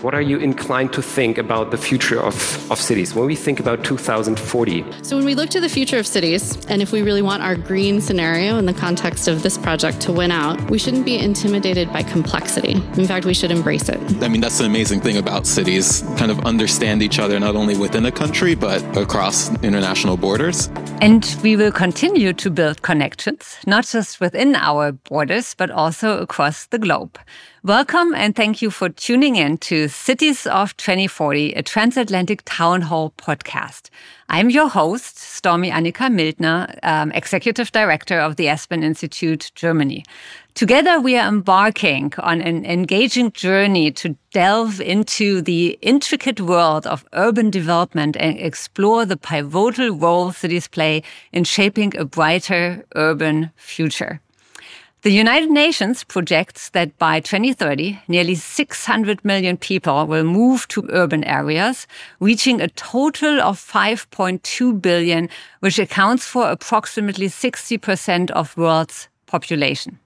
What are you inclined to think about the future of, of cities when we think about 2040? So, when we look to the future of cities, and if we really want our green scenario in the context of this project to win out, we shouldn't be intimidated by complexity. In fact, we should embrace it. I mean, that's the amazing thing about cities kind of understand each other not only within a country, but across international borders. And we will continue to build connections, not just within our borders, but also across the globe. Welcome and thank you for tuning in to Cities of 2040, a transatlantic town hall podcast. I'm your host, Stormy Annika Mildner, um, Executive Director of the Aspen Institute, Germany. Together, we are embarking on an engaging journey to delve into the intricate world of urban development and explore the pivotal role cities play in shaping a brighter urban future. The United Nations projects that by 2030, nearly 600 million people will move to urban areas, reaching a total of 5.2 billion, which accounts for approximately 60% of world's population.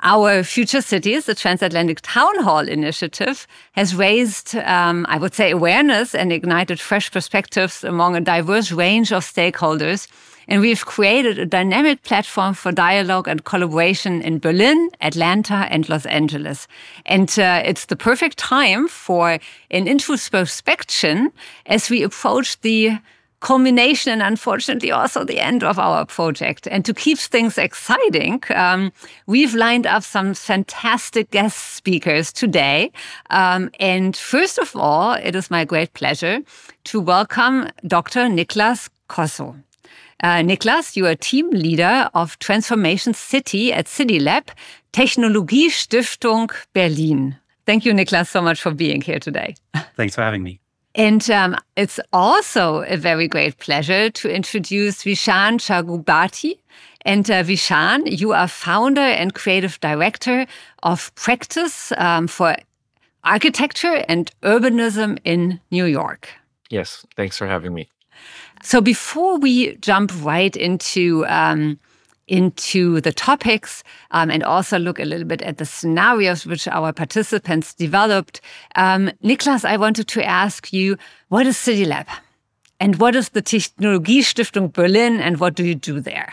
Our Future Cities, the Transatlantic Town Hall Initiative, has raised, um, I would say, awareness and ignited fresh perspectives among a diverse range of stakeholders and we've created a dynamic platform for dialogue and collaboration in Berlin, Atlanta, and Los Angeles. And uh, it's the perfect time for an introspection as we approach the culmination and unfortunately also the end of our project. And to keep things exciting, um, we've lined up some fantastic guest speakers today. Um, and first of all, it is my great pleasure to welcome Dr. Niklas Kossow. Uh, Niklas, you are team leader of Transformation City at CityLab, Technologiestiftung Berlin. Thank you, Niklas, so much for being here today. Thanks for having me. And um, it's also a very great pleasure to introduce Vishaan Chakrabarti. And uh, Vishaan, you are founder and creative director of Practice um, for Architecture and Urbanism in New York. Yes, thanks for having me. So before we jump right into um, into the topics um, and also look a little bit at the scenarios which our participants developed, um, Niklas, I wanted to ask you, what is CityLab? And what is the Technologiestiftung Berlin and what do you do there?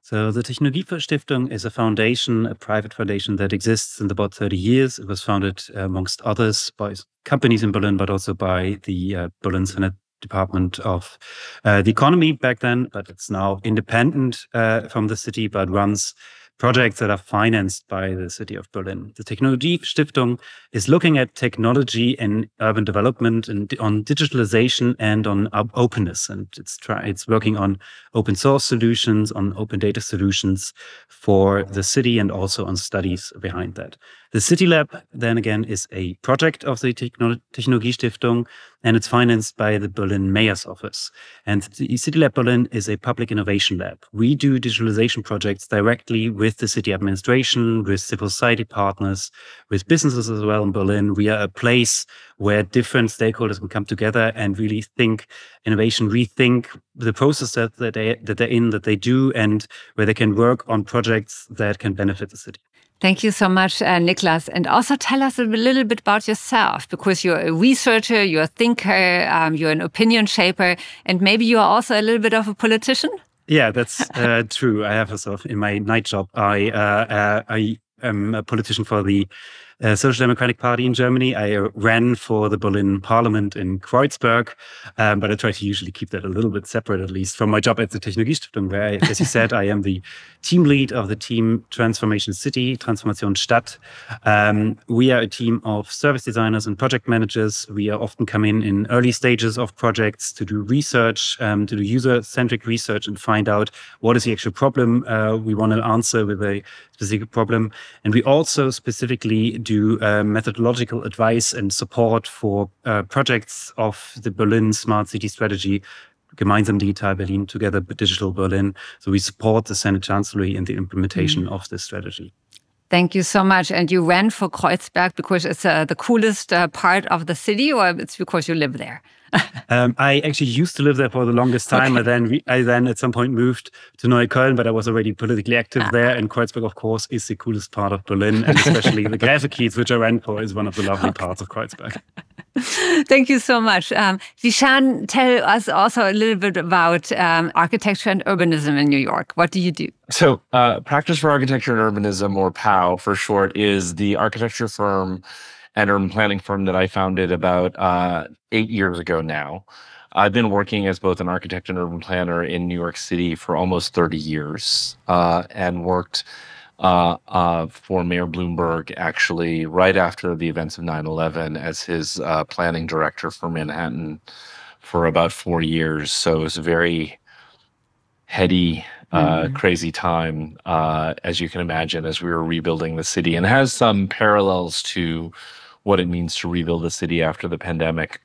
So the Technologiestiftung is a foundation, a private foundation that exists in about 30 years. It was founded, uh, amongst others, by companies in Berlin, but also by the uh, Berlin Senate Department of uh, the Economy back then, but it's now independent uh, from the city, but runs projects that are financed by the city of Berlin. The Technology Stiftung is looking at technology and urban development and on digitalization and on openness. And it's try, it's working on open source solutions, on open data solutions for the city and also on studies behind that. The City Lab, then again, is a project of the Technologiestiftung and it's financed by the Berlin Mayor's Office. And the City Lab Berlin is a public innovation lab. We do digitalization projects directly with the city administration, with civil society partners, with businesses as well in Berlin. We are a place where different stakeholders can come together and really think innovation, rethink the process that, that, they, that they're in, that they do, and where they can work on projects that can benefit the city. Thank you so much, uh, Niklas. And also tell us a little bit about yourself, because you're a researcher, you're a thinker, um, you're an opinion shaper, and maybe you are also a little bit of a politician. Yeah, that's uh, true. I have a sort of in my night job. I uh, uh I am a politician for the uh, Social Democratic Party in Germany. I ran for the Berlin Parliament in Kreuzberg, um, but I try to usually keep that a little bit separate, at least from my job at the Technologiestiftung, where, I, as you said, I am the team lead of the team Transformation City, Transformation Stadt. Um, we are a team of service designers and project managers. We are often come in in early stages of projects to do research, um, to do user-centric research and find out what is the actual problem uh, we want to answer with a specific problem. And we also specifically do uh, methodological advice and support for uh, projects of the Berlin Smart City Strategy Gemeinsam Digital Berlin, Together Digital Berlin. So we support the Senate Chancellery in the implementation mm. of this strategy. Thank you so much. And you ran for Kreuzberg because it's uh, the coolest uh, part of the city, or it's because you live there? um, I actually used to live there for the longest time. Okay. And then I then at some point moved to Neukölln, but I was already politically active ah. there. And Kreuzberg, of course, is the coolest part of Berlin, and especially the Gräfekiez, which I ran for, is one of the lovely okay. parts of Kreuzberg. Thank you so much. Um, Vishaan, tell us also a little bit about um, architecture and urbanism in New York. What do you do? So, uh, Practice for Architecture and Urbanism, or PAU for short, is the architecture firm and urban planning firm that I founded about uh, eight years ago now. I've been working as both an architect and urban planner in New York City for almost 30 years uh, and worked uh, uh, for Mayor Bloomberg actually right after the events of 9 11 as his uh, planning director for Manhattan for about four years. So it was a very heady, uh, mm-hmm. crazy time, uh, as you can imagine, as we were rebuilding the city and has some parallels to what it means to rebuild the city after the pandemic.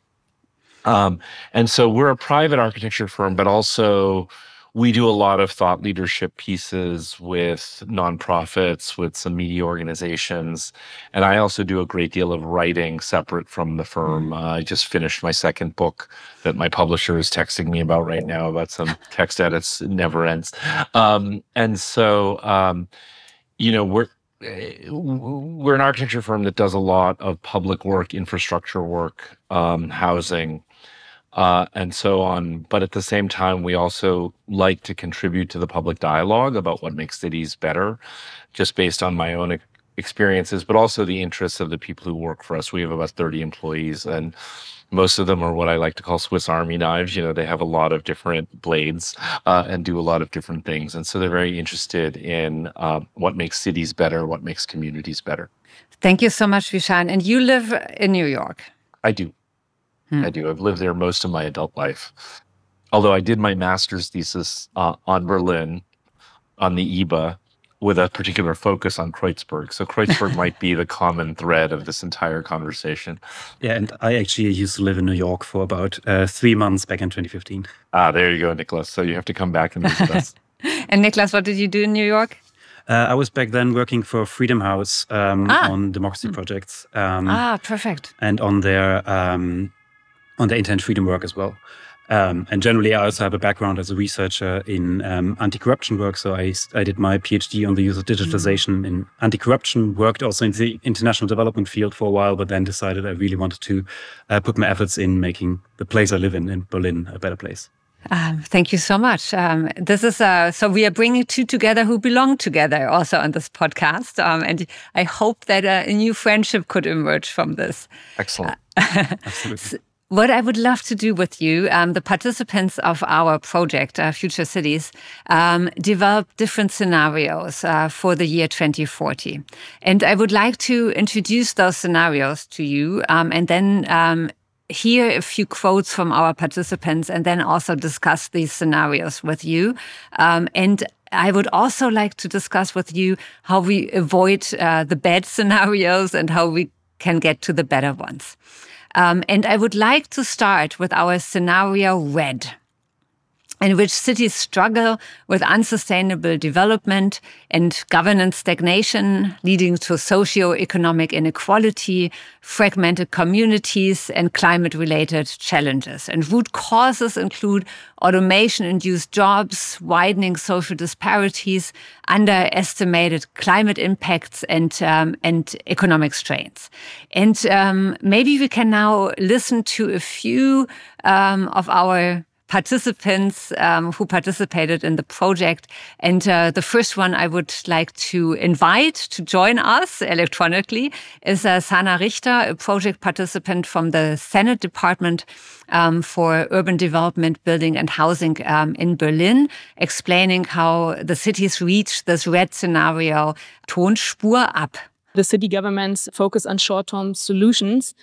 Um, and so we're a private architecture firm, but also we do a lot of thought leadership pieces with nonprofits, with some media organizations. And I also do a great deal of writing separate from the firm. Mm. Uh, I just finished my second book that my publisher is texting me about right now about some text edits. It never ends. Um, and so, um, you know, we're, we're an architecture firm that does a lot of public work, infrastructure work, um, housing, uh, and so on. But at the same time, we also like to contribute to the public dialogue about what makes cities better, just based on my own experiences, but also the interests of the people who work for us. We have about 30 employees, and most of them are what I like to call Swiss Army knives. You know, they have a lot of different blades uh, and do a lot of different things. And so they're very interested in uh, what makes cities better, what makes communities better. Thank you so much, Vishaan. And you live in New York? I do. Hmm. I do. I've lived there most of my adult life. Although I did my master's thesis uh, on Berlin on the IBA with a particular focus on Kreuzberg. So Kreuzberg might be the common thread of this entire conversation. Yeah, and I actually used to live in New York for about uh, three months back in 2015. Ah, there you go, Nicholas. So you have to come back and visit us. and Nicholas, what did you do in New York? Uh, I was back then working for Freedom House um, ah. on democracy hmm. projects. Um, ah, perfect. And on their um, on their internet freedom work as well. Um, and generally, I also have a background as a researcher in um, anti-corruption work. So I, I did my PhD on the use of digitalization mm. in anti-corruption. Worked also in the international development field for a while, but then decided I really wanted to uh, put my efforts in making the place I live in, in Berlin, a better place. Um, thank you so much. Um, this is uh, so we are bringing two together who belong together also on this podcast, um, and I hope that uh, a new friendship could emerge from this. Excellent. Absolutely. What I would love to do with you, um, the participants of our project, uh, Future Cities, um, develop different scenarios uh, for the year 2040. And I would like to introduce those scenarios to you um, and then um, hear a few quotes from our participants and then also discuss these scenarios with you. Um, and I would also like to discuss with you how we avoid uh, the bad scenarios and how we can get to the better ones. Um, and I would like to start with our scenario red in which cities struggle with unsustainable development and governance stagnation, leading to socio-economic inequality, fragmented communities, and climate-related challenges. And root causes include automation-induced jobs, widening social disparities, underestimated climate impacts, and um, and economic strains. And um, maybe we can now listen to a few um, of our participants um, who participated in the project. And uh, the first one I would like to invite to join us electronically is uh, Sana Richter, a project participant from the Senate Department um, for Urban Development, Building and Housing um, in Berlin, explaining how the cities reach this red scenario Tonspur ab. The city governments focus on short term solutions,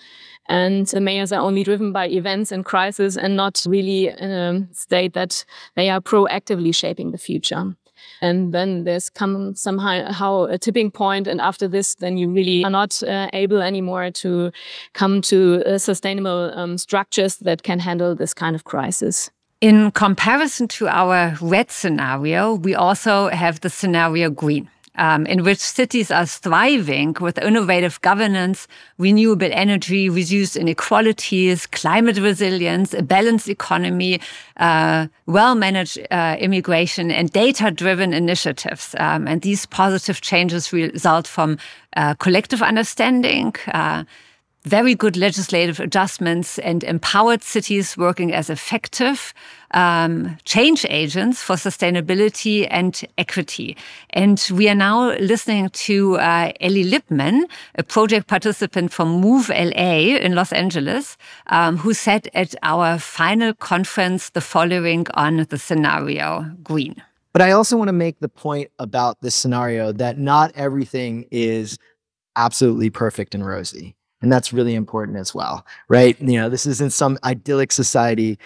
and the mayors are only driven by events and crises and not really in a state that they are proactively shaping the future. And then there's come somehow a tipping point, and after this, then you really are not uh, able anymore to come to uh, sustainable um, structures that can handle this kind of crisis. In comparison to our red scenario, we also have the scenario green. Um, in which cities are thriving with innovative governance, renewable energy, reduced inequalities, climate resilience, a balanced economy, uh, well managed uh, immigration, and data driven initiatives. Um, and these positive changes result from uh, collective understanding uh, very good legislative adjustments and empowered cities working as effective um, change agents for sustainability and equity. And we are now listening to uh, Eli Lipmen, a project participant from Move LA in Los Angeles, um, who said at our final conference the following on the scenario green. But I also want to make the point about this scenario that not everything is absolutely perfect and rosy. And that's really important as well, right? You know, this isn't some idyllic society.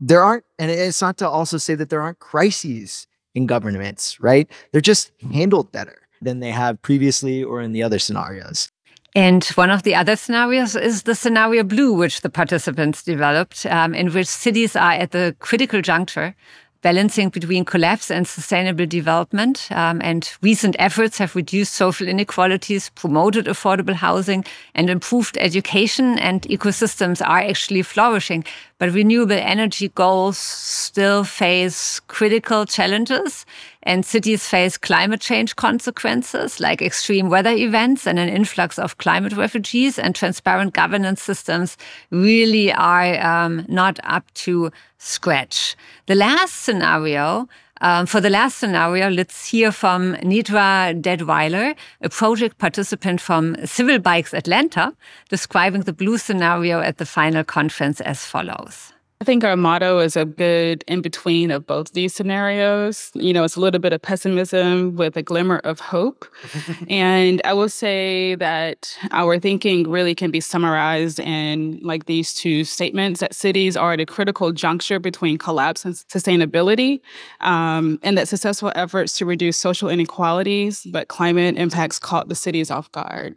There aren't, and it's not to also say that there aren't crises in governments, right? They're just handled better than they have previously or in the other scenarios. And one of the other scenarios is the scenario blue, which the participants developed, um, in which cities are at the critical juncture balancing between collapse and sustainable development. Um, and recent efforts have reduced social inequalities, promoted affordable housing, and improved education, and ecosystems are actually flourishing. But renewable energy goals still face critical challenges, and cities face climate change consequences like extreme weather events and an influx of climate refugees. And transparent governance systems really are um, not up to scratch. The last scenario um, for the last scenario, let's hear from Nedra Deadwyler, a project participant from Civil Bikes Atlanta, describing the blue scenario at the final conference as follows. I think our motto is a good in between of both these scenarios. You know, it's a little bit of pessimism with a glimmer of hope. and I will say that our thinking really can be summarized in like these two statements that cities are at a critical juncture between collapse and sustainability, um, and that successful efforts to reduce social inequalities, but climate impacts caught the cities off guard.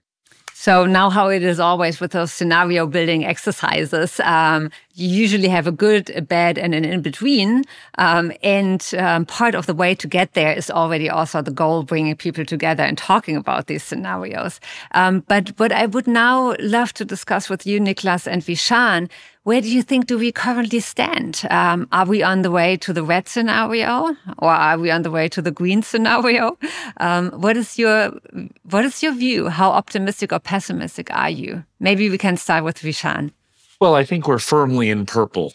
So now, how it is always with those scenario building exercises, um, you usually have a good, a bad, and an in between. Um, and um, part of the way to get there is already also the goal, bringing people together and talking about these scenarios. Um, but what I would now love to discuss with you, Niklas and Vishaan, where do you think do we currently stand? Um, are we on the way to the red scenario, or are we on the way to the green scenario? Um, what is your what is your view? How optimistic or pessimistic are you? Maybe we can start with Vishaan. Well, I think we're firmly in purple.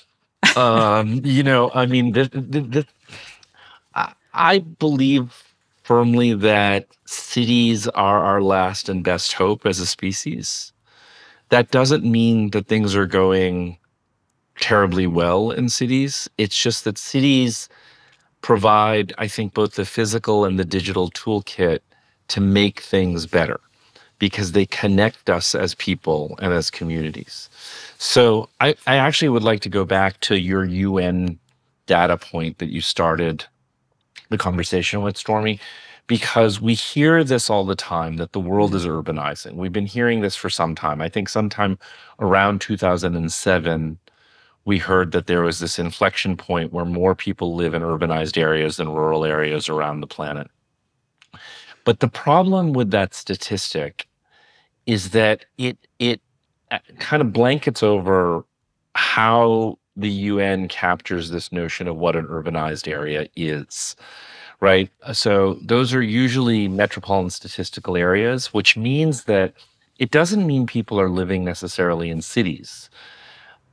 um, you know, I mean, the, the, the, I, I believe firmly that cities are our last and best hope as a species that doesn't mean that things are going terribly well in cities. It's just that cities provide, I think, both the physical and the digital toolkit to make things better because they connect us as people and as communities. So I, I actually would like to go back to your UN data point that you started the conversation with, Stormy, because we hear this all the time that the world is mm-hmm. urbanizing. We've been hearing this for some time. I think sometime around 2007, we heard that there was this inflection point where more people live in urbanized areas than rural areas around the planet. But the problem with that statistic is that it it uh, kind of blankets over how the UN captures this notion of what an urbanized area is right? Uh, so those are usually metropolitan statistical areas, which means that it doesn't mean people are living necessarily in cities.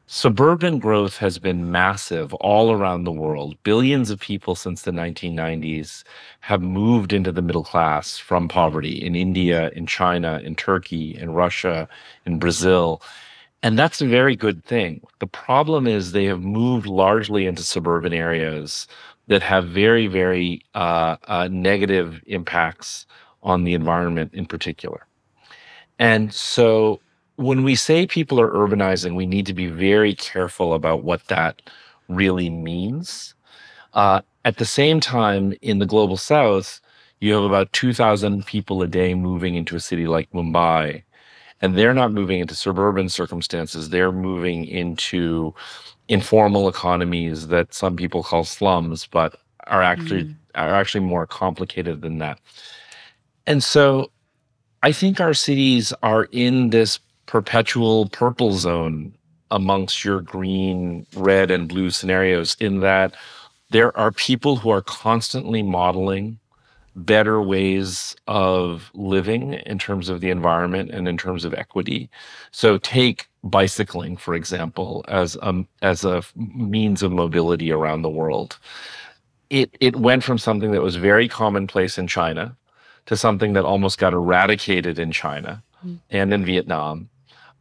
Suburban growth has been massive all around the world. Billions of people since the 1990s have moved into the middle class from poverty in India, in China, in Turkey, in Russia, in Brazil. And that's a very good thing. The problem is they have moved largely into suburban areas that have very, very uh, uh, negative impacts on the environment in particular. And so when we say people are urbanizing, we need to be very careful about what that really means. Uh, at the same time, in the global south, you have about 2,000 people a day moving into a city like Mumbai. And they're not moving into suburban circumstances, they're moving into informal economies that some people call slums, but are actually mm. are actually more complicated than that. And so I think our cities are in this perpetual purple zone amongst your green, red, and blue scenarios, in that there are people who are constantly modeling better ways of living in terms of the environment and in terms of equity. So take bicycling, for example, as a, as a means of mobility around the world. It, it went from something that was very commonplace in China to something that almost got eradicated in China mm. and in Vietnam.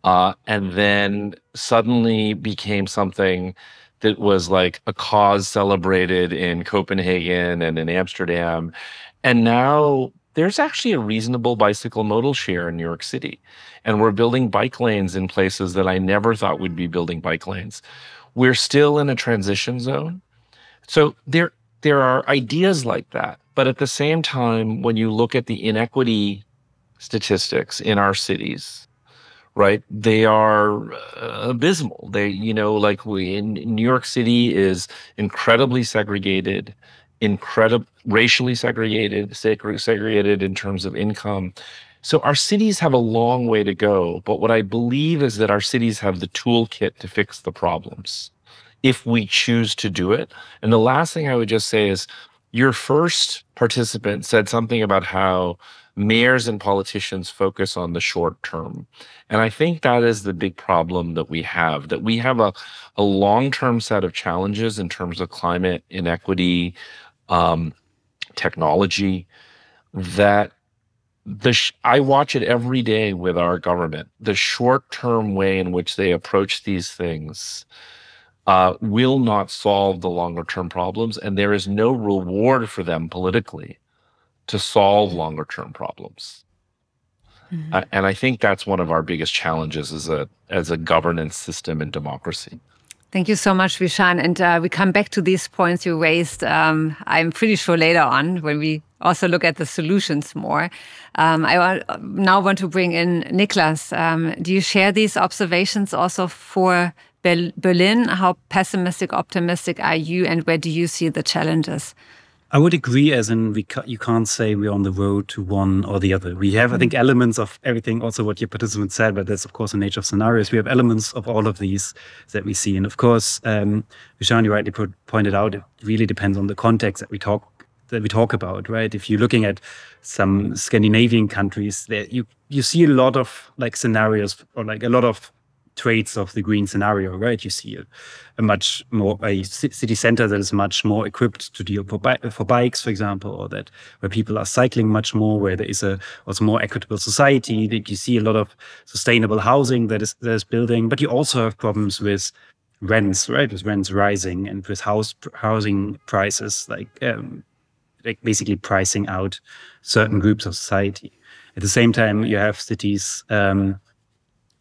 Uh, and then suddenly became something that was like a cause celebrated in Copenhagen and in Amsterdam. And now there's actually a reasonable bicycle modal share in New York City. And we're building bike lanes in places that I never thought we'd be building bike lanes. We're still in a transition zone. So there, there are ideas like that. But at the same time, when you look at the inequity statistics in our cities, right, they are uh, abysmal. They, you know, like we in, in New York City is incredibly segregated incredible racially segregated, segregated in terms of income. So our cities have a long way to go. But what I believe is that our cities have the toolkit to fix the problems if we choose to do it. And the last thing I would just say is your first participant said something about how mayors and politicians focus on the short term. And I think that is the big problem that we have, that we have a, a long term set of challenges in terms of climate inequity, um, technology that the sh- I watch it every day with our government. The short-term way in which they approach these things uh, will not solve the longer-term problems, and there is no reward for them politically to solve longer-term problems. Mm-hmm. Uh, and I think that's one of our biggest challenges as a as a governance system in democracy. Thank you so much, Vishaan. And uh, we come back to these points you raised, um, I'm pretty sure later on when we also look at the solutions more. Um, I now want to bring in Niklas. Um, do you share these observations also for Berlin? How pessimistic, optimistic are you, and where do you see the challenges? I would agree, as in we ca you can't say we're on the road to one or the other. We have, I think, elements of everything. Also, what your participants said, but that's of course the nature of scenarios. We have elements of all of these that we see, and of course, um, Vishaan, you rightly put, pointed out, it really depends on the context that we talk that we talk about, right? If you're looking at some Scandinavian countries, there you you see a lot of like scenarios or like a lot of traits of the green scenario, right? You see a, a much more a city center that is much more equipped to deal for, bi for bikes, for example, or that where people are cycling much more, where there is a also more equitable society. That you see a lot of sustainable housing that is that is building, but you also have problems with rents, right? With rents rising and with house housing prices like um, like basically pricing out certain groups of society. At the same time, you have cities. Um,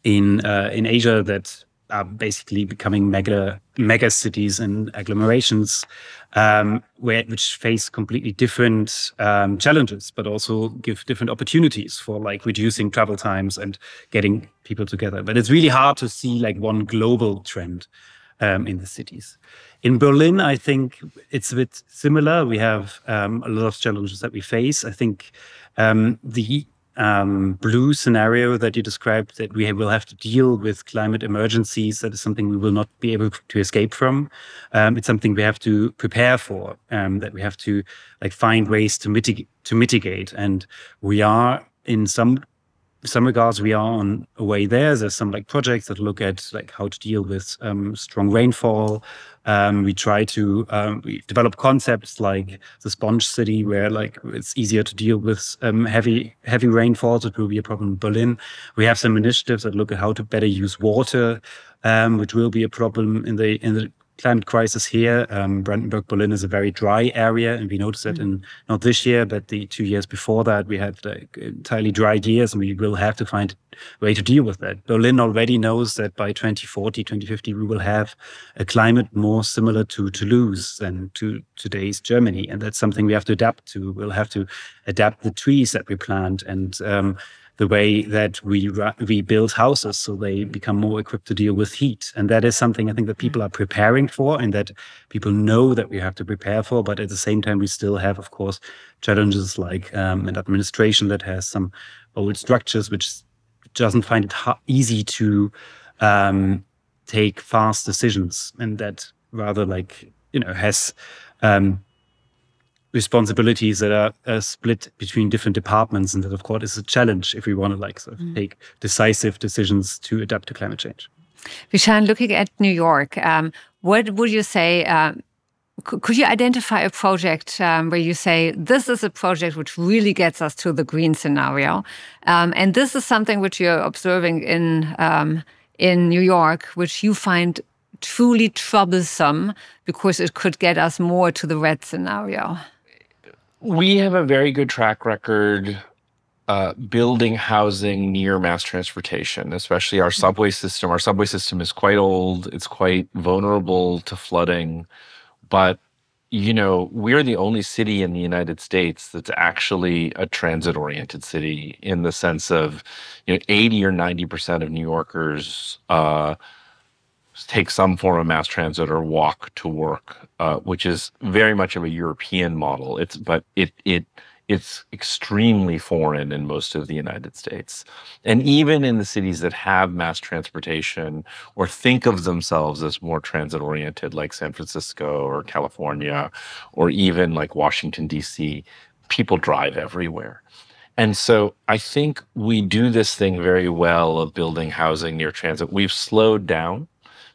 in uh, in Asia that are basically becoming mega mega cities and agglomerations, um, where which face completely different um, challenges, but also give different opportunities for like reducing travel times and getting people together. But it's really hard to see like one global trend um, in the cities. In Berlin, I think it's a bit similar. We have um, a lot of challenges that we face. I think um, the um, blue scenario that you described that we will have to deal with climate emergencies. That is something we will not be able to escape from. Um, it's something we have to prepare for. Um, that we have to like find ways to mitigate to mitigate. And we are in some some regards we are on a way there. There's some like projects that look at like how to deal with um, strong rainfall, um, we try to um, we develop concepts like the sponge city, where like it's easier to deal with um, heavy heavy rainfalls. It will be a problem in Berlin. We have some initiatives that look at how to better use water, um, which will be a problem in the in the climate crisis here. Um, Brandenburg, Berlin is a very dry area, and we noticed that in not this year, but the two years before that, we had like, entirely dry years, and we will have to find a way to deal with that. Berlin already knows that by 2040, 2050, we will have a climate more similar to Toulouse than to today's Germany, and that's something we have to adapt to. We'll have to adapt the trees that we plant and um, the way that we we build houses so they become more equipped to deal with heat. And that is something i think that people are preparing for and that people know that we have to prepare for. But at the same time we still have of course challenges like um, an administration that has some old structures which doesn't find it easy to um, take fast decisions. And that rather like you know has um, responsibilities that are, are, split between different departments and that of course is a challenge if we want to like sort of mm. take decisive decisions to adapt to climate change Vishaan, looking at New York, um, what would you say? Uh, could you identify a project um, where you say this is a project which really gets us to the green scenario, um, and this is something which you're observing in um, in New York, which you find truly troublesome because it could get us more to the red scenario? We have a very good track record uh, building housing near mass transportation, especially our mm-hmm. subway system. Our subway system is quite old, it's quite vulnerable to flooding. But, you know, we're the only city in the United States that's actually a transit oriented city in the sense of, you know, 80 or 90% of New Yorkers. Uh, take some form of mass transit or walk to work, uh, which is very much of a European model. It's but it it it's extremely foreign in most of the United States. And even in the cities that have mass transportation or think of themselves as more transit oriented, like San Francisco or California, or even like Washington, D.C., people drive everywhere. And so I think we do this thing very well of building housing near transit. We've slowed down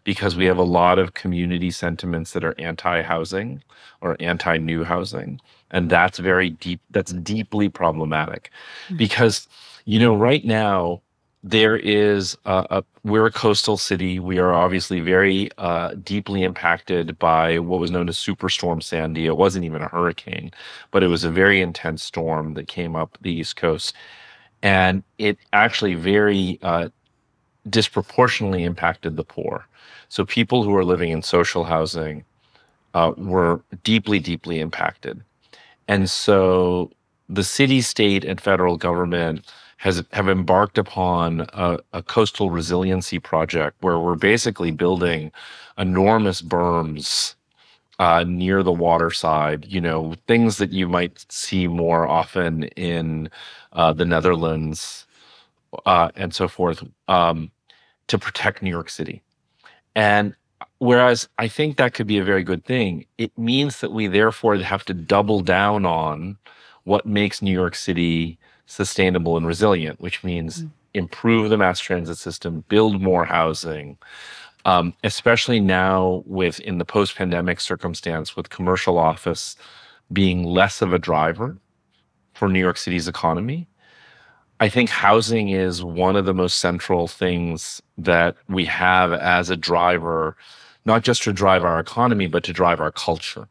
because we have a lot of community sentiments that are anti-housing or anti-new housing and that's very deep that's deeply problematic. Mm-hmm. because you know right now there is a, a, we're a coastal city. We are obviously very uh, deeply impacted by what was known as superstorm sandy. It wasn't even a hurricane but it was a very intense storm that came up the east coast. And it actually very uh, disproportionately impacted the poor so people who are living in social housing uh, were deeply, deeply impacted. And so the city, state, and federal government has have embarked upon a, a, coastal resiliency project where we're basically building enormous berms uh, near the waterside. You know, things that you might see more often in uh, the Netherlands uh, and so forth um, to protect New York City. And whereas I think that could be a very good thing, it means that we therefore have to double down on what makes New York City sustainable and resilient, which means mm. improve the mass transit system, build more housing, um, especially now with in the post-pandemic circumstance with commercial office being less of a driver for New York City's economy. I think housing is one of the most central things that we have as a driver, not just to drive our economy, but to drive our culture,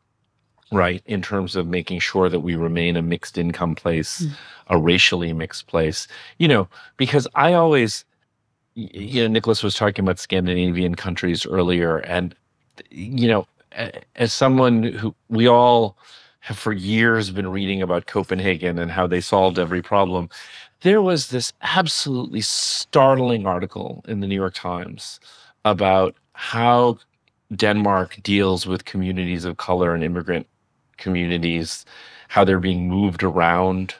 right? In terms of making sure that we remain a mixed income place, mm. a racially mixed place, you know, because I always, you know, Nicholas was talking about Scandinavian countries earlier. And, you know, as someone who we all have for years been reading about Copenhagen and how they solved every problem there was this absolutely startling article in the New York Times about how Denmark deals with communities of color and immigrant communities, how they're being moved around,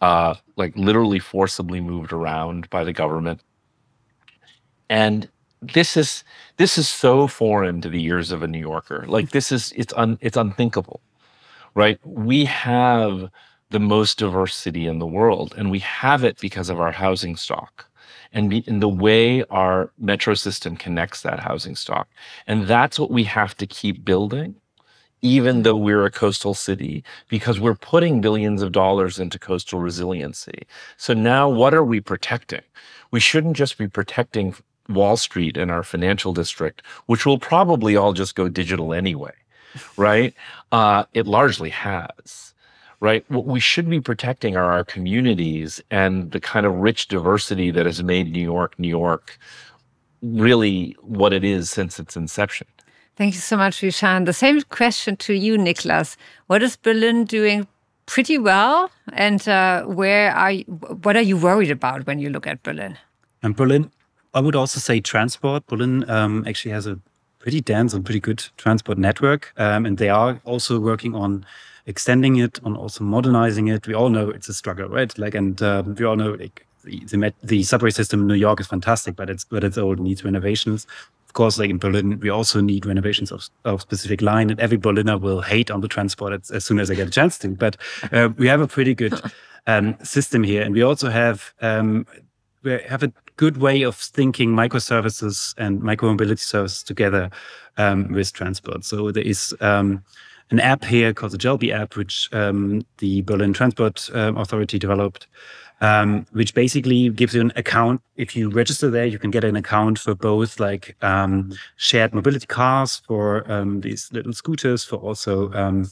uh, like literally forcibly moved around by the government. And this is this is so foreign to the ears of a New Yorker. Like this is it's un, it's unthinkable, right? We have the most diverse city in the world. And we have it because of our housing stock and in the way our metro system connects that housing stock. And that's what we have to keep building, even though we're a coastal city, because we're putting billions of dollars into coastal resiliency. So now what are we protecting? We shouldn't just be protecting Wall Street and our financial district, which will probably all just go digital anyway, right? Uh, it largely has right? What we should be protecting are our communities and the kind of rich diversity that has made New York, New York, really what it is since its inception. Thank you so much, Vishaan. The same question to you, Niklas. What is Berlin doing pretty well. And uh, where are you, what are you worried about when you look at Berlin? And Berlin, I would also say transport. Berlin um, actually has a pretty dense and pretty good transport network, um, and they are also working on extending it, on also modernizing it. We all know it's a struggle, right? Like, and um, we all know like the, the, the subway system in New York is fantastic, but it's but it's old, needs renovations of course, like in Berlin, we also need renovations of, of specific line, and every Berliner will hate on the transport as, as soon as they get a chance to. But uh, we have a pretty good um, system here, and we also have um, we have a good way of thinking microservices and micromobility services together um, with transport. So there is um, an app here called the Jelbi app, which um, the Berlin Transport uh, Authority developed, um, which basically gives you an account. If you register there, you can get an account for both like um, shared mobility cars, for um, these little scooters, for also um,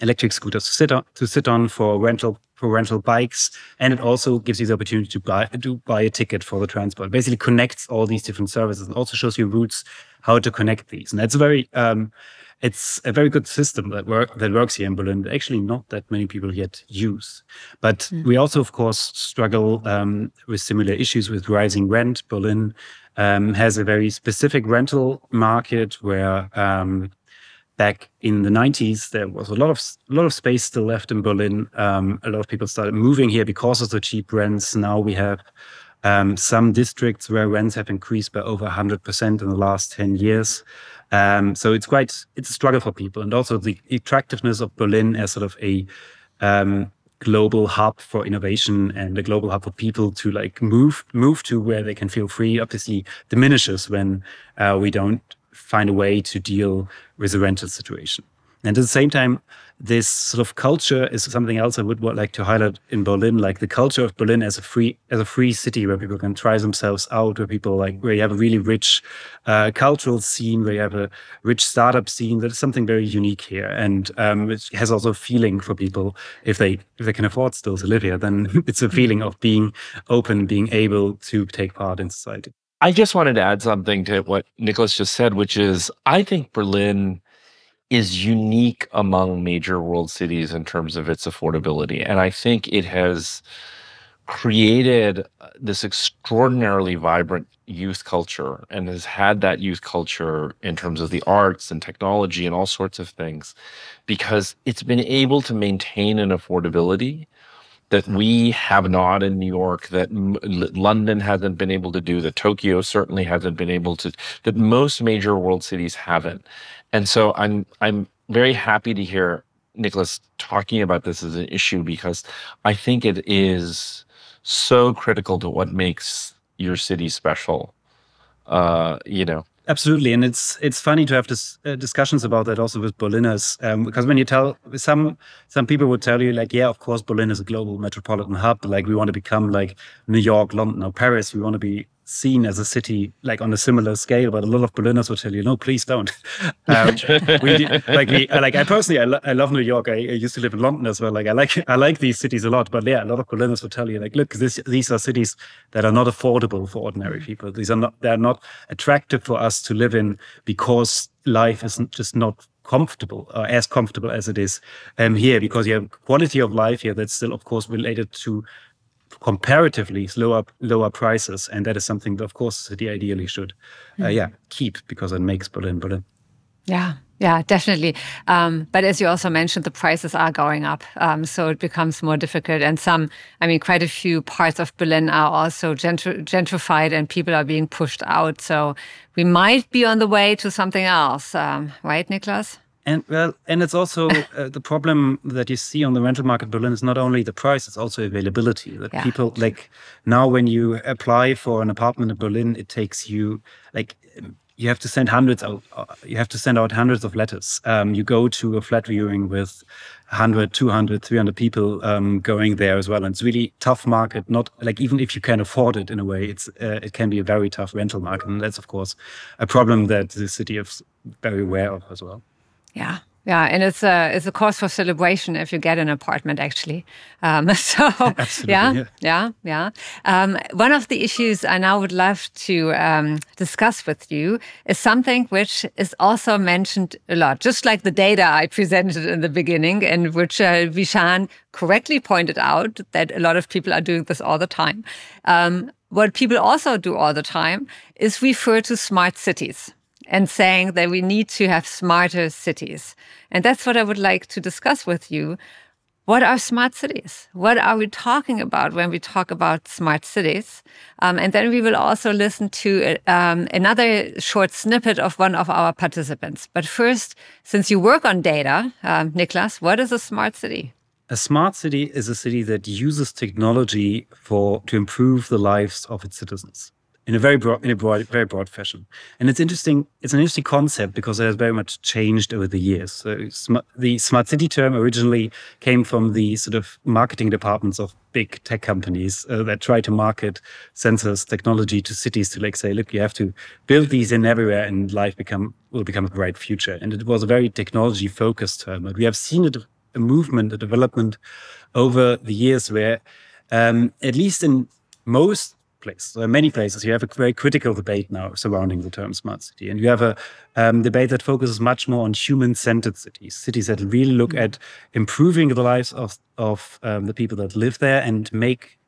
electric scooters to sit on, to sit on for rental for rental bikes, and it also gives you the opportunity to buy to buy a ticket for the transport. It basically connects all these different services and also shows you routes how to connect these, and that's very um, it's a very good system that work that works here in Berlin. Actually, not that many people yet use. But mm. we also, of course, struggle um, with similar issues with rising rent. Berlin um, has a very specific rental market where um, back in the 90s there was a lot of a lot of space still left in Berlin. Um, a lot of people started moving here because of the cheap rents. Now we have um, some districts where rents have increased by over 100% in the last 10 years. Um, so it's quite it's a struggle for people, and also the attractiveness of Berlin as sort of a um, global hub for innovation and a global hub for people to like move move to where they can feel free. Obviously, diminishes when uh, we don't find a way to deal with the rental situation. And at the same time, this sort of culture is something else I would like to highlight in Berlin, like the culture of Berlin as a free as a free city where people can try themselves out, where people like where you have a really rich uh, cultural scene, where you have a rich startup scene. That is something very unique here, and um, it has also a feeling for people if they if they can afford still to live here. Then it's a feeling of being open, being able to take part in society. I just wanted to add something to what Nicholas just said, which is I think Berlin is unique among major world cities in terms of its affordability. And I think it has created uh, this extraordinarily vibrant youth culture and has had that youth culture in terms of the arts and technology and all sorts of things because it's been able to maintain an affordability that we have not in New York, that London hasn't been able to do, that Tokyo certainly hasn't been able to, that most major world cities haven't. And so I'm I'm very happy to hear Nicholas talking about this as an issue because I think it is so critical to what makes your city special. Uh, you know, Absolutely, and it's it's funny to have this uh, discussions about that also with Berliners um, because when you tell some some people would tell you like yeah of course Berlin is a global metropolitan hub like we want to become like New York, London, or Paris we want to be seen as a city like on a similar scale, but a lot of Berliners will tell you, no, please don't. Um, we, like we, like I personally, I, lo- I love New York. I, I, used to live in London as well. Like I like I like these cities a lot, but yeah, a lot of Berliners will tell you, like, look, this, these are cities that are not affordable for ordinary people. These are not they are not attractive for us to live in because life isn't just not comfortable or as comfortable as it is um, here because you have quality of life here that's still of course related to comparatively lower lower prices, and that is something that, of course, the city ideally should, uh, mm. yeah, keep because it makes Berlin Berlin. Yeah, yeah, definitely. Um, but as you also mentioned, the prices are going up, um, so it becomes more difficult. And some, I mean, quite a few parts of Berlin are also gentr gentrified, and people are being pushed out. So we might be on the way to something else, um, right, Niklas? And well, and it's also uh, the problem that you see on the rental market in Berlin is not only the price; it's also availability. That yeah. people like now, when you apply for an apartment in Berlin, it takes you like you have to send hundreds of uh, you have to send out hundreds of letters. Um, you go to a flat viewing with 100, 200, 300 people um, going there as well, and it's really tough market. Not like even if you can afford it in a way, it's uh, it can be a very tough rental market, and that's of course a problem that the city is very aware of as well. Yeah. Yeah, and it's a it's a cause for celebration if you get an apartment, actually. Um, so yeah, yeah, yeah, yeah. Um, one of the issues I now would love to um, discuss with you is something which is also mentioned a lot, just like the data I presented in the beginning, and which uh, Vishaan correctly pointed out that a lot of people are doing this all the time. Um, what people also do all the time is refer to smart cities and saying that we need to have smarter cities. And that's what I would like to discuss with you. What are smart cities? What are we talking about when we talk about smart cities? Um, and then we will also listen to um, another short snippet of one of our participants. But first, since you work on data, um, Niklas, what is a smart city? A smart city is a city that uses technology for to improve the lives of its citizens in a very broad, in a broad, very broad fashion. And it's interesting. It's an interesting concept because it has very much changed over the years. So sm the smart city term originally came from the sort of marketing departments of big tech companies uh, that try to market sensors technology to cities to like say, look, you have to build these in everywhere, and life become will become a bright future. And it was a very technology focused term. But we have seen a, movement, a development over the years where, um, at least in most place. There are many places. You have a very critical debate now surrounding the term smart city. And you have a um, debate that focuses much more on human centered cities, cities that really look mm-hmm. at improving the lives of, of um, the people that live there and make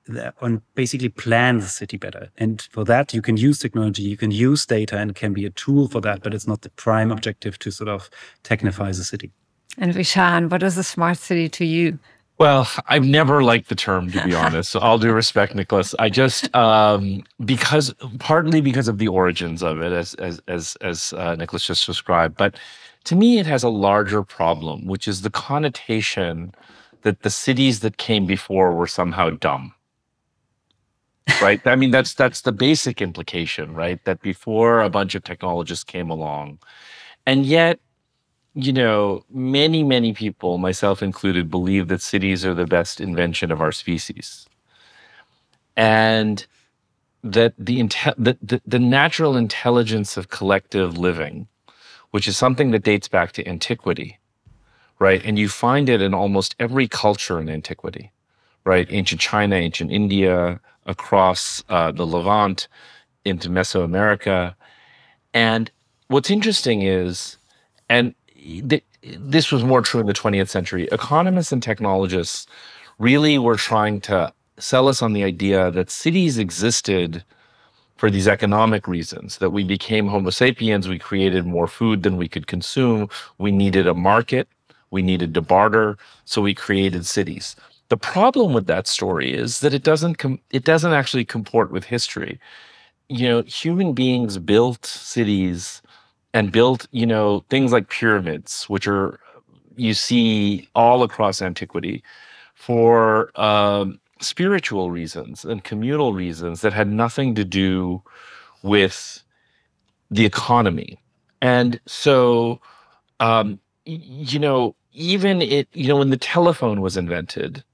on basically plan the city better. And for that, you can use technology, you can use data, and it can be a tool for that, but it's not the prime objective to sort of technify the city. And Vishaan, what is a smart city to you? Well, I've never liked the term, to be honest. So all due respect, Nicholas. I just um, because partly because of the origins of it, as as as as uh, Niklas just described. But to me, it has a larger problem, which is the connotation that the cities that came before were somehow dumb. Right. I mean, that's that's the basic implication, right? That before a bunch of technologists came along, and yet you know, many, many people, myself included, believe that cities are the best invention of our species. And that the, the, the, the natural intelligence of collective living, which is something that dates back to antiquity, right? And you find it in almost every culture in antiquity, right? Ancient China, ancient India, across uh, the Levant, into Mesoamerica. And what's interesting is, and this was more true in the 20th century. Economists and technologists really were trying to sell us on the idea that cities existed for these economic reasons that we became Homo sapiens, we created more food than we could consume, we needed a market, we needed to barter, so we created cities. The problem with that story is that it doesn't com- it doesn't actually comport with history. You know, human beings built cities and built, you know, things like pyramids, which are you see all across antiquity for um, spiritual reasons and communal reasons that had nothing to do with the economy. And so, um, you know, even it, you know, when the telephone was invented,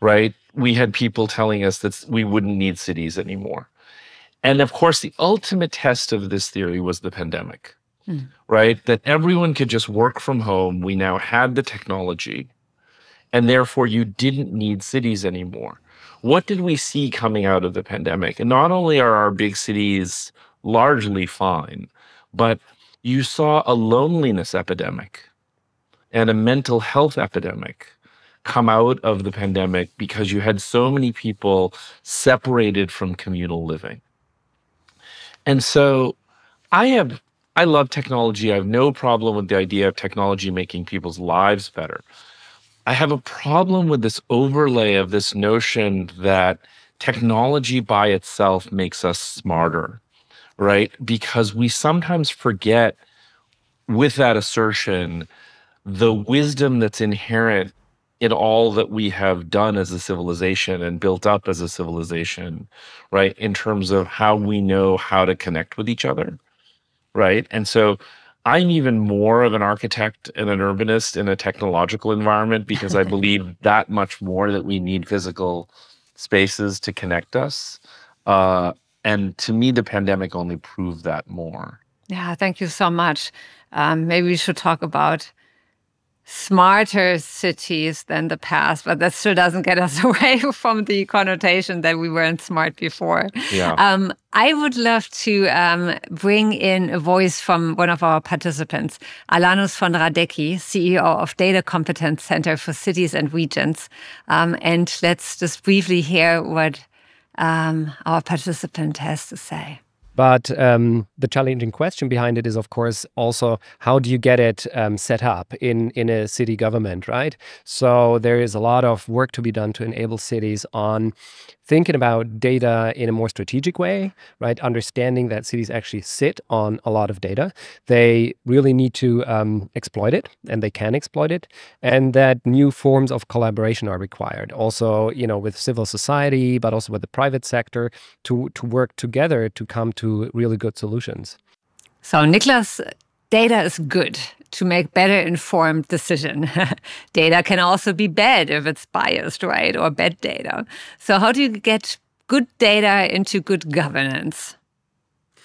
right, we had people telling us that we wouldn't need cities anymore. And of course, the ultimate test of this theory was the pandemic, mm. right? That everyone could just work from home. We now had the technology, and therefore you didn't need cities anymore. What did we see coming out of the pandemic? And not only are our big cities largely fine, but you saw a loneliness epidemic and a mental health epidemic come out of the pandemic because you had so many people separated from communal living. And so I have I love technology. I have no problem with the idea of technology making people's lives better. I have a problem with this overlay of this notion that technology by itself makes us smarter, right? Because we sometimes forget with that assertion the wisdom that's inherent in all that we have done as a civilization and built up as a civilization, right? In terms of how we know how to connect with each other, right? And so I'm even more of an architect and an urbanist in a technological environment because I believe that much more that we need physical spaces to connect us. Uh, and to me, the pandemic only proved that more. Yeah, thank you so much. Um, maybe we should talk about smarter cities than the past, but that still doesn't get us away from the connotation that we weren't smart before. Yeah. Um, I would love to um, bring in a voice from one of our participants, Alanus von Radecki, CEO of Data Competence Center for Cities and Regions. Um, and let's just briefly hear what um, our participant has to say. But um, the challenging question behind it is, of course, also how do you get it um, set up in, in a city government, right? So there is a lot of work to be done to enable cities on thinking about data in a more strategic way, right? Understanding that cities actually sit on a lot of data. They really need to um, exploit it, and they can exploit it, and that new forms of collaboration are required. Also, you know, with civil society, but also with the private sector to to work together to come to really good solutions. So, Niklas, data is good to make better informed decision. data can also be bad if it's biased, right? Or bad data. So how do you get good data into good governance?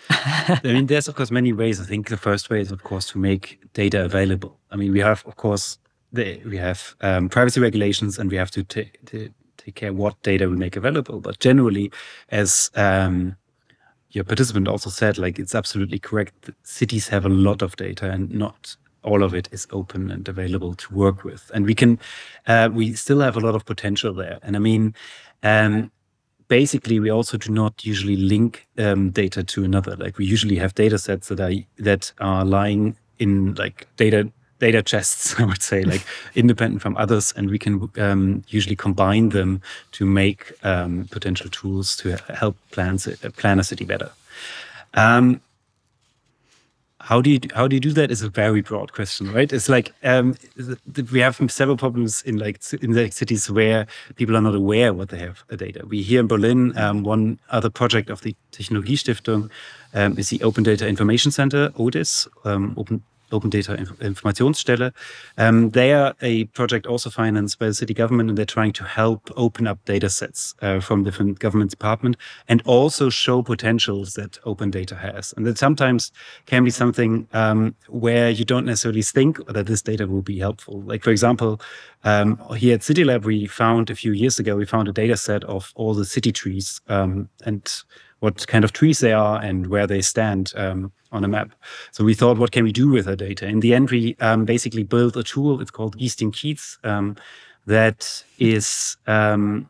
I mean, there's of course many ways. I think the first way is, of course, to make data available. I mean, we have, of course, the, we have um, privacy regulations, and we have to, take to take care what data we make available. But generally, as um, your participant also said, like it's absolutely correct. Cities have a lot of data, and not all of it is open and available to work with. And we can, uh, we still have a lot of potential there. And I mean, um, basically, we also do not usually link um, data to another. Like we usually have data sets that are that are lying in like data data chests, I would say, like independent from others, and we can um, usually combine them to make um, potential tools to help plan plan a city better. Um, how do you how do you do that is a very broad question right it's like um, we have several problems in like in the cities where people are not aware what they have the data we here in berlin um, one other project of the technologiestiftung um, is the open data information center odis um, open Open Data Informationsstelle. Um, they are a project also financed by the city government, and they're trying to help open up data sets uh, from different government departments and also show potentials that open data has. And that sometimes can be something um, where you don't necessarily think that this data will be helpful. Like, for example, um, here at CityLab, we found a few years ago, we found a data set of all the city trees um, and what kind of trees they are and where they stand um, on a map. So we thought, what can we do with the data? In the end, we um, basically built a tool. It's called Gieß den Kiez. Um, that is um,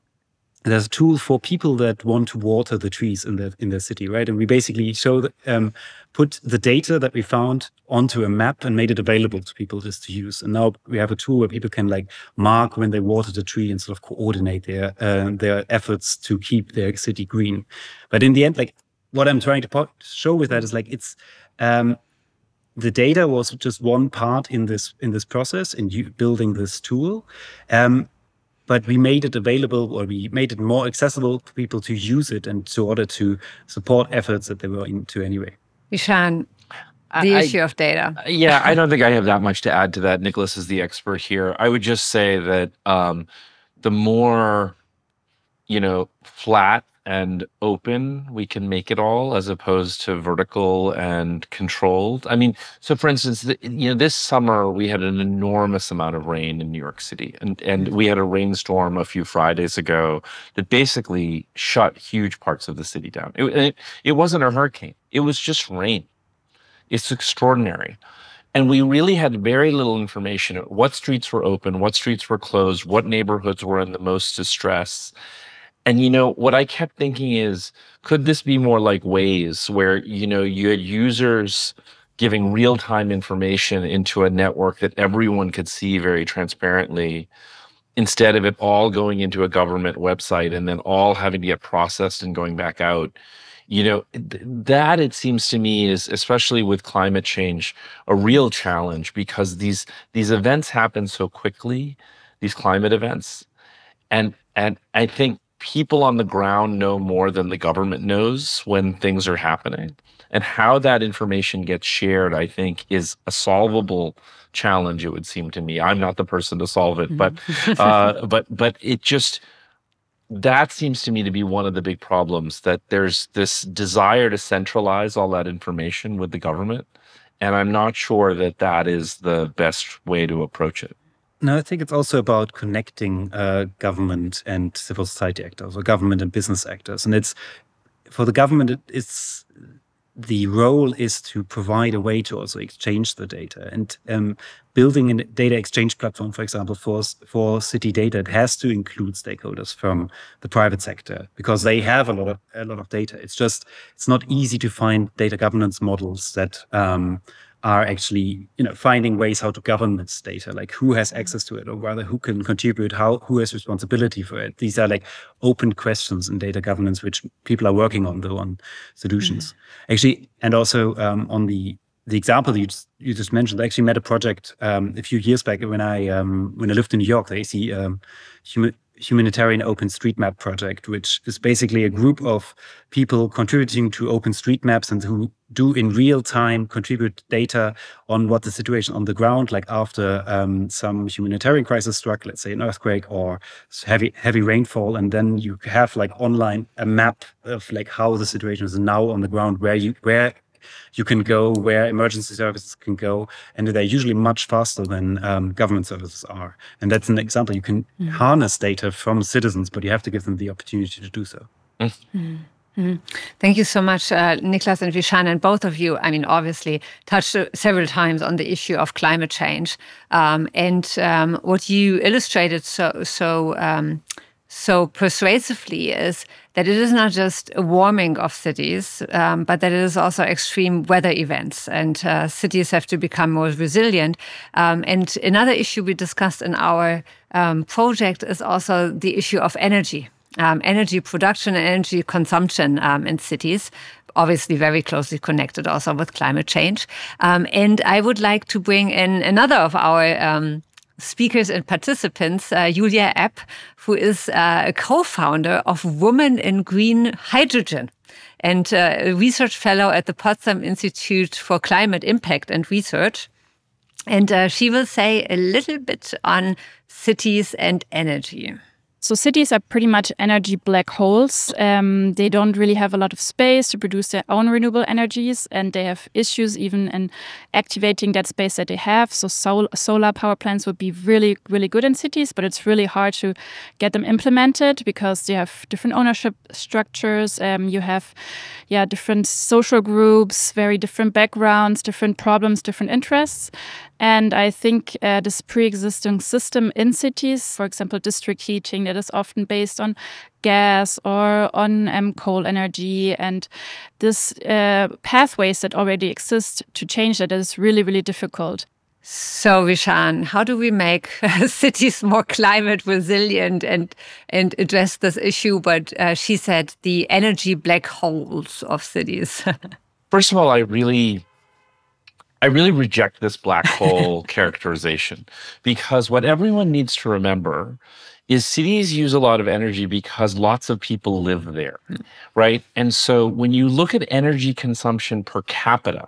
there's a tool for people that want to water the trees in the in the city, right? And we basically show that, um, put the data that we found onto a map and made it available to people just to use. And now we have a tool where people can like mark when they watered the tree and sort of coordinate their uh, their efforts to keep their city green. But in the end, like what I'm trying to show with that is like it's um, the data was just one part in this in this process in building this tool. Um, but we made it available or we made it more accessible for people to use it and in order to support efforts that they were into anyway. Vishaan, the I, issue of data. Yeah, I don't think I have that much to add to that. Nicholas is the expert here. I would just say that um, the more, you know, flat and open we can make it all as opposed to vertical and controlled. I mean so for instance the, you know this summer we had an enormous amount of rain in new york city and and we had a rainstorm a few fridays ago that basically shut huge parts of the city down. It, it, it wasn't a hurricane. It was just rain. It's extraordinary. And we really had very little information what streets were open what streets were closed what neighborhoods were in the most distress and you know, what I kept thinking is, could this be more like Waze, where you know you had users giving real-time information into a network that everyone could see very transparently, instead of it all going into a government website and then all having to get processed and going back out. You know, that it seems to me is especially with climate change a real challenge because these these events happen so quickly, these climate events. And and I think people on the ground know more than the government knows when things are happening. And how that information gets shared, I think, is a solvable challenge. It would seem to me. I'm not the person to solve it, but mm-hmm. uh, but but it just that seems to me to be one of the big problems. That there's this desire to centralize all that information with the government, And I'm not sure that that is the best way to approach it. No, I think it's also about connecting uh, government and civil society actors, or government and business actors. And it's for the government, it, it's the role is to provide a way to also exchange the data and um, building a data exchange platform, for example, for for city data, it has to include stakeholders from the private sector because they have a lot of a lot of data. It's just it's not easy to find data governance models that um, are actually you know finding ways how to govern this data like who has access to it or rather who can contribute how who has responsibility for it these are like open questions in data governance which people are working on the on solutions mm-hmm. actually and also um, on the the example you just, you just mentioned I actually met a project um, a few years back when I um, when I lived in New York the AC um, humanitarian OpenStreetMap project, which is basically a group of people contributing to OpenStreetMaps and who do in real time contribute data on what the situation on the ground, like after um, some humanitarian crisis struck, let's say an earthquake or heavy heavy rainfall, and then you have like online a map of like how the situation is now on the ground, where you where you can go, where emergency services can go, and they're usually much faster than um, government services are. And that's an example. You can mm. harness data from citizens, but you have to give them the opportunity to do so. Mm. Mm. Thank you so much, uh, Niklas and Vishaan, and both of you. I mean, obviously, touched several times on the issue of climate change, um, and um, what you illustrated so so um, so persuasively is that it is not just a warming of cities, um, but that it is also extreme weather events, and uh, cities have to become more resilient. Um, and another issue we discussed in our um, project is also the issue of energy. Um, energy production and energy consumption um, in cities, obviously very closely connected also with climate change. Um, and I would like to bring in another of our um, speakers and participants, uh, Julia Epp, who is uh, a co-founder of Women in Green Hydrogen and uh, a research fellow at the Potsdam Institute for Climate Impact and Research. And uh, she will say a little bit on cities and energy. So cities are pretty much energy black holes. Um, they don't really have a lot of space to produce their own renewable energies, and they have issues even in activating that space that they have. So sol solar power plants would be really, really good in cities, but it's really hard to get them implemented because they have different ownership structures. Um, you have, yeah, different social groups, very different backgrounds, different problems, different interests. And I think uh, this pre existing system in cities, for example, district heating, that is often based on gas or on um, coal energy, and this uh, pathways that already exist to change that is really, really difficult. So, Vishaan, how do we make cities more climate resilient and and address this issue? But uh, she said the energy black holes of cities. First of all, I really I really reject this black hole characterization because what everyone needs to remember is cities use a lot of energy because lots of people live there, hmm. right? And so when you look at energy consumption per capita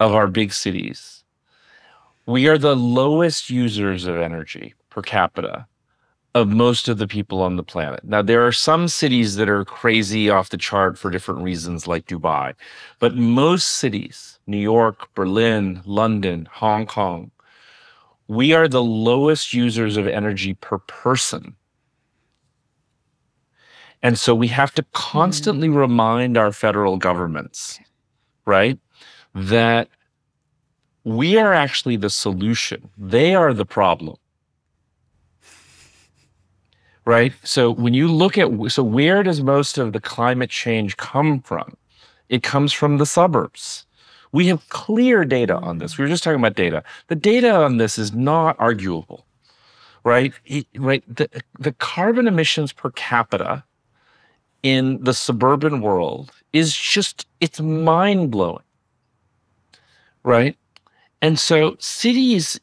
of our big cities, we are the lowest users of energy per capita of most of the people on the planet. Now, there are some cities that are crazy off the chart for different reasons, like Dubai, but most cities, New York, Berlin, London, Hong Kong, we are the lowest users of energy per person. And so we have to constantly mm. remind our federal governments, right, that we are actually the solution. They are the problem right? So when you look at so where does most of the climate change come from? It comes from the suburbs. We have clear data on this. We were just talking about data. The data on this is not arguable, right? right. The, the carbon emissions per capita in the suburban world is just it's mind blowing, right? And so cities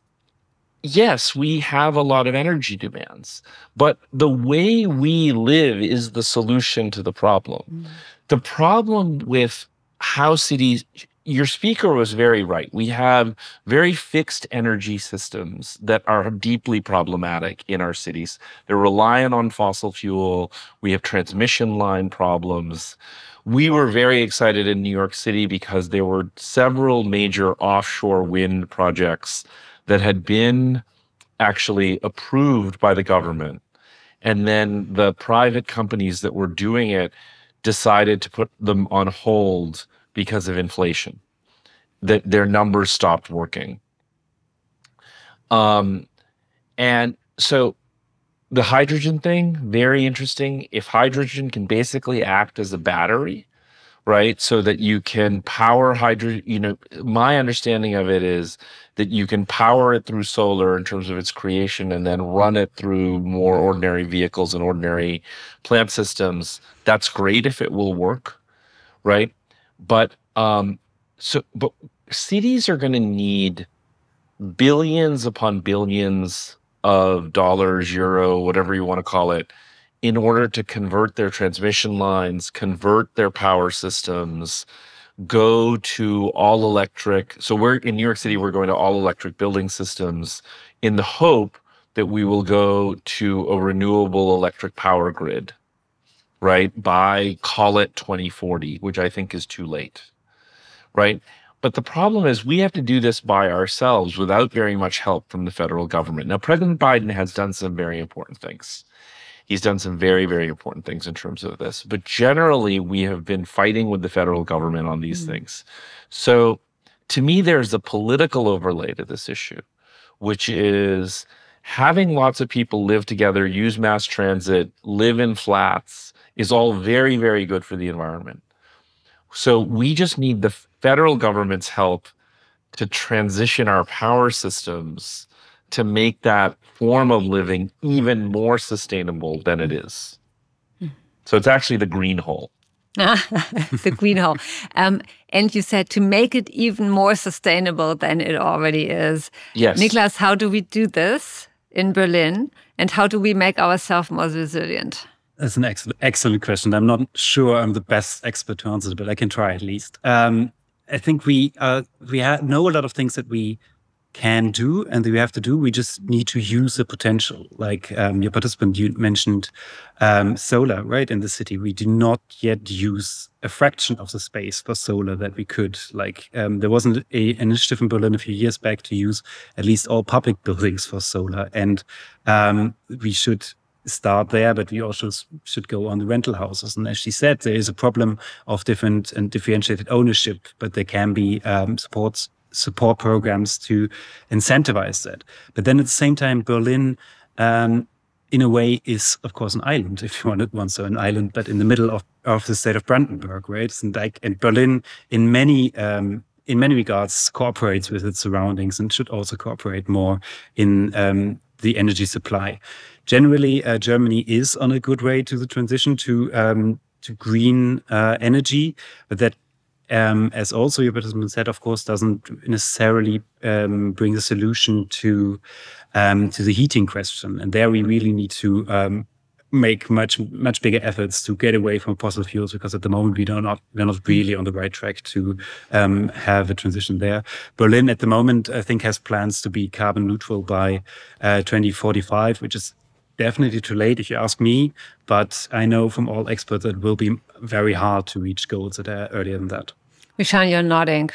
yes, we have a lot of energy demands, but the way we live is the solution to the problem. Mm. The problem with how cities, your speaker was very right. We have very fixed energy systems that are deeply problematic in our cities. They're reliant on fossil fuel. We have transmission line problems. we were very excited in New York City because there were several major offshore wind projects that had been actually approved by the government. And then the private companies that were doing it decided to put them on hold because of inflation, that their numbers stopped working. Um, and so the hydrogen thing, very interesting. If hydrogen can basically act as a battery, right? So that you can power hydrogen, you know, my understanding of it is that you can power it through solar in terms of its creation and then run it through more ordinary vehicles and ordinary plant systems. That's great if it will work, right? But um so but cities are going to need billions upon billions of dollars, euro, whatever you want to call it, in order to convert their transmission lines, convert their power systems, go to all electric. So we're in New York City, we're going to all electric building systems in the hope that we will go to a renewable electric power grid, right? By call it 2040, which I think is too late, right? But the problem is we have to do this by ourselves without very much help from the federal government. Now, President Biden has done some very important things. He's done some very, very important things in terms of this. But generally, we have been fighting with the federal government on these mm. things. So to me, there's a political overlay to this issue, which is having lots of people live together, use mass transit, live in flats is all very, very good for the environment. So we just need the federal government's help to transition our power systems to make that form of living even more sustainable than it is. Hmm. So it's actually the green hole. the green hole. Um, and you said to make it even more sustainable than it already is. Yes. Niklas, how do we do this in Berlin? And how do we make ourselves more resilient? That's an excellent, excellent question. I'm not sure I'm the best expert to answer it, but I can try at least. Um, I think we uh, we know a lot of things that we can do and that we have to do. We just need to use the potential. Like um, your participant, you mentioned um, solar, right? In the city, we do not yet use a fraction of the space for solar that we could. Like um, there wasn't a, initiative in Berlin a few years back to use at least all public buildings for solar, and um, we should start there, but we also should go on the rental houses. And as she said, there is a problem of different and differentiated ownership, but there can be um, supports support programs to incentivize that. But then at the same time, Berlin, um, in a way, is of course an island, if you want wanted one, so an island, but in the middle of, of the state of Brandenburg, right? And like, and Berlin, in many um, in many regards, cooperates with its surroundings and should also cooperate more in um, the energy supply generally, uh, Germany is on a good way to the transition to um, to green uh, energy, but that, um, as also your participant said, of course, doesn't necessarily um, bring the solution to um, to the heating question. And there, we really need to um, make much much bigger efforts to get away from fossil fuels because at the moment we do not we're not really on the right track to um, have a transition there. Berlin at the moment I think has plans to be carbon neutral by uh, 2045, which is definitely too late if you ask me. But I know from all experts that it will be very hard to reach goals that are earlier than that. Vishaan, you're nodding.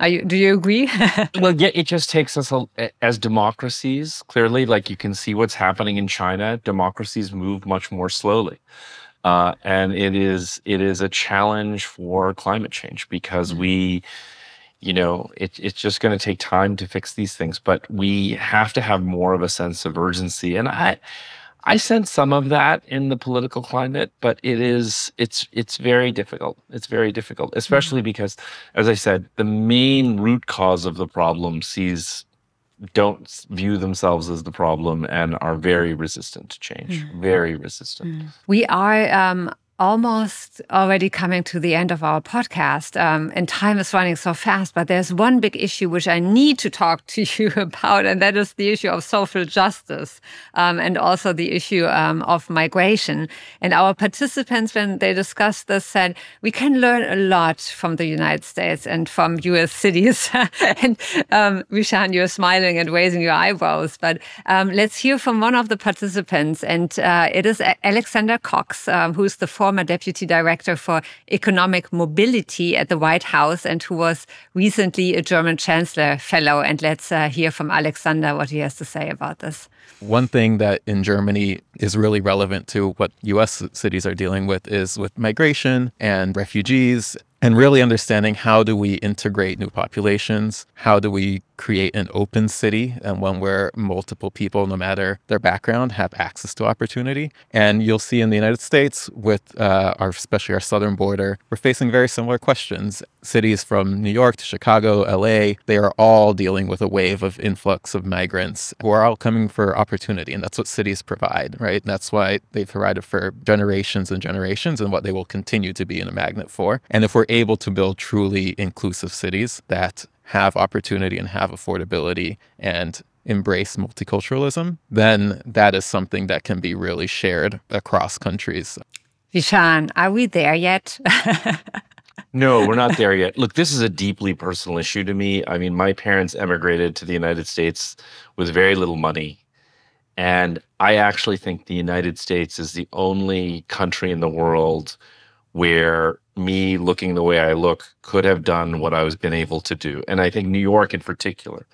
Are you, do you agree? well, yeah, it just takes us a, as democracies. Clearly, like you can see what's happening in China. Democracies move much more slowly, uh, and it is it is a challenge for climate change because mm-hmm. we you know, it, it's just going to take time to fix these things, but we have to have more of a sense of urgency. And I, I sense some of that in the political climate, but it is it's it's very difficult. It's very difficult, especially mm-hmm. because, as I said, the main root cause of the problem sees don't view themselves as the problem and are very resistant to change. Mm. Very resistant. Mm. We are um, almost already coming to the end of our podcast, um, and time is running so fast. But there's one big issue which I need to talk to you about, and that is the issue of social justice um, and also the issue um, of migration. And our participants, when they discussed this, said we can learn a lot from the United States and from US cities. and um, Vishaan, you're smiling and raising your eyebrows, but um, let's hear from one of the participants, and uh, it is Alexander Cox, um, who's the former deputy director for economic mobility at the White House and who was recently a German chancellor fellow. And let's uh, hear from Alexander what he has to say about this. One thing that in Germany is really relevant to what US cities are dealing with is with migration and refugees and really understanding how do we integrate new populations? How do we create an open city and one where multiple people, no matter their background, have access to opportunity? And you'll see in the United States, with uh, our, especially our southern border, we're facing very similar questions. Cities from New York to Chicago, LA, they are all dealing with a wave of influx of migrants who are all coming for opportunity. And that's what cities provide, right? And that's why they've provided for generations and generations and what they will continue to be in a magnet for. And if we're able to build truly inclusive cities that have opportunity and have affordability and embrace multiculturalism, then that is something that can be really shared across countries. Vishaan, are we there yet? no, we're not there yet. Look, this is a deeply personal issue to me. I mean, my parents emigrated to the United States with very little money. And I actually think the United States is the only country in the world where me looking the way I look could have done what I was been able to do. And I think New York in particular,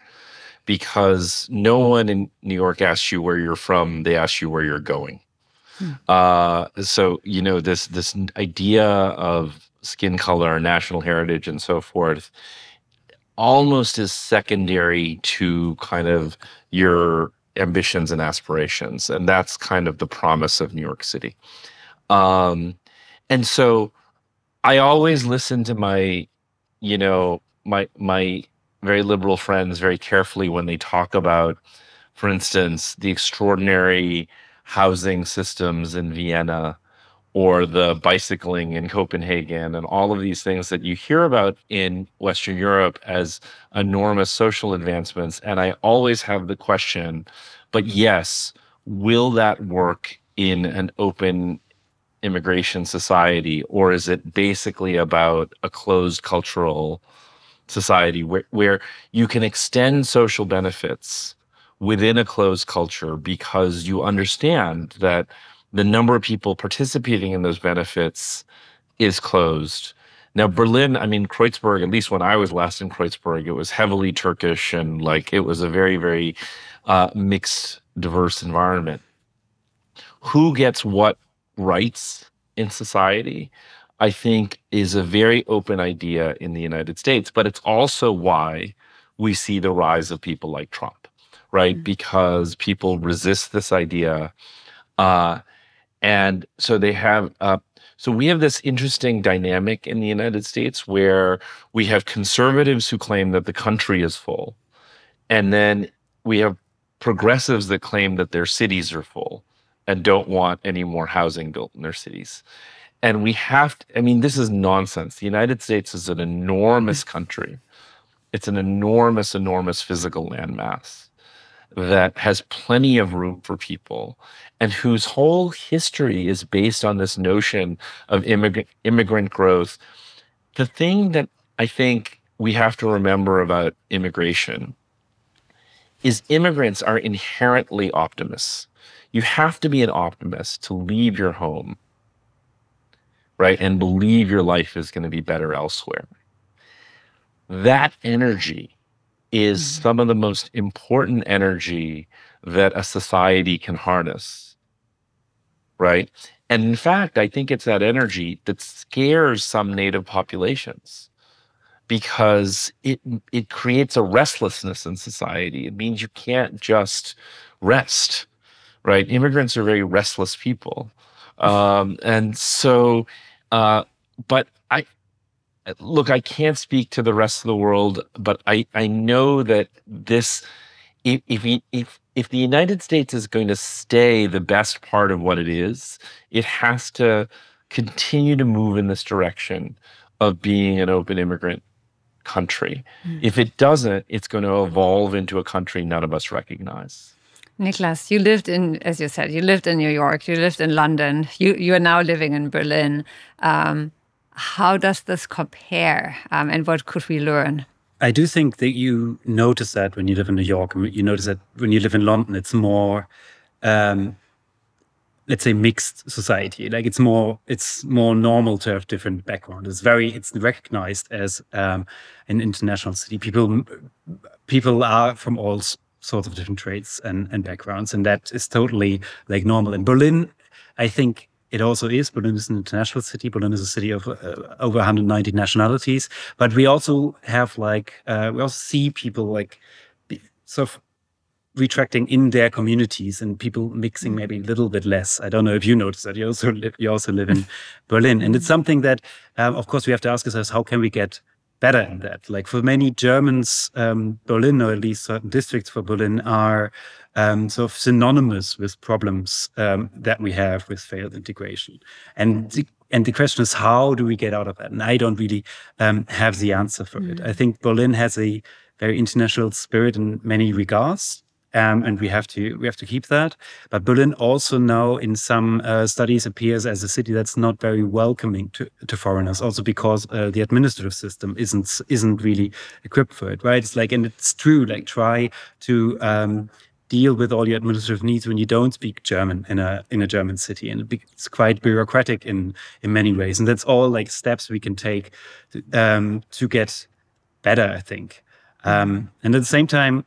because no one in New York asks you where you're from, they ask you where you're going. Hmm. Uh, so you know this this idea of skin color, national heritage, and so forth, almost is secondary to kind of your ambitions and aspirations, and that's kind of the promise of New York City. Um, and so I always listen to my, you know, my my very liberal friends very carefully when they talk about, for instance, the extraordinary housing systems in Vienna or the bicycling in Copenhagen and all of these things that you hear about in Western Europe as enormous social advancements. And I always have the question, but yes, will that work in an open immigration society, or is it basically about a closed cultural society where, where you can extend social benefits within a closed culture because you understand that the number of people participating in those benefits is closed. Now, Berlin, I mean, Kreuzberg, at least when I was last in Kreuzberg, it was heavily Turkish and like it was a very, very uh, mixed, diverse environment. Who gets what rights in society, I think is a very open idea in the United States. But it's also why we see the rise of people like Trump, right? Mm-hmm. Because people resist this idea. Uh, and so they have, uh, so we have this interesting dynamic in the United States where we have conservatives who claim that the country is full. And then we have progressives that claim that their cities are full and don't want any more housing built in their cities. And we have to, I mean, this is nonsense. The United States is an enormous country. It's an enormous, enormous physical landmass that has plenty of room for people and whose whole history is based on this notion of immigrant, immigrant growth. The thing that I think we have to remember about immigration is immigrants are inherently optimists you have to be an optimist to leave your home, right? And believe your life is going to be better elsewhere. That energy is mm-hmm. some of the most important energy that a society can harness, right? And in fact, I think it's that energy that scares some native populations because it it creates a restlessness in society. It means you can't just rest right? Immigrants are very restless people. Um, and so, uh, but look, I can't speak to the rest of the world, but I, I know that this, if, if, if, if the United States is going to stay the best part of what it is, it has to continue to move in this direction of being an open immigrant country. Mm. If it doesn't, it's going to evolve into a country none of us recognize. Niklas, you lived in, as you said, you lived in New York, you lived in London, you, you are now living in Berlin. Um, how does this compare um, and what could we learn? I do think that you notice that when you live in New York, and you notice that when you live in London, it's more, um, let's say mixed society. Like it's more it's more normal to have different backgrounds it's very it's recognized as um, an international city. People people are from all sorts of different traits and, and backgrounds and that is totally like normal. In berlin i think it also is. Berlin is an international city. Berlin is a city of uh, over 190 nationalities. But we also have like uh, we also see people like sort of retracting in their communities and people mixing maybe a little bit less. I don't know if you notice that. You also live, you also live in Berlin, and it's something that, um, of course, we have to ask ourselves: How can we get better in that? Like for many Germans, um, Berlin, or at least certain districts for Berlin, are um, sort of synonymous with problems um, that we have with failed integration. And the, and the question is, how do we get out of that? And I don't really um, have the answer for mm. it. I think Berlin has a very international spirit in many regards. Um, and we have to we have to keep that. But Berlin also now, in some uh, studies, appears as a city that's not very welcoming to, to foreigners. Also because uh, the administrative system isn't isn't really equipped for it, right? It's like, and it's true. Like, try to um, deal with all your administrative needs when you don't speak German in a in a German city, and it's quite bureaucratic in in many ways. And that's all like steps we can take to, um, to get better, I think. Um, and at the same time,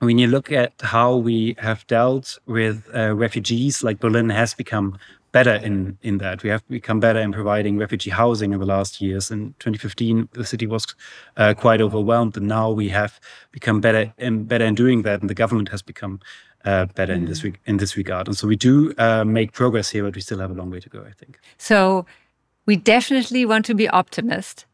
when you look at how we have dealt with uh, refugees, like Berlin has become better in in that. We have become better in providing refugee housing in the last years. In 2015, the city was uh, quite overwhelmed, and now we have become better and better in doing that, and the government has become uh, better mm. in this in this regard. And so we do uh, make progress here, but we still have a long way to go. I think. So we definitely want to be optimist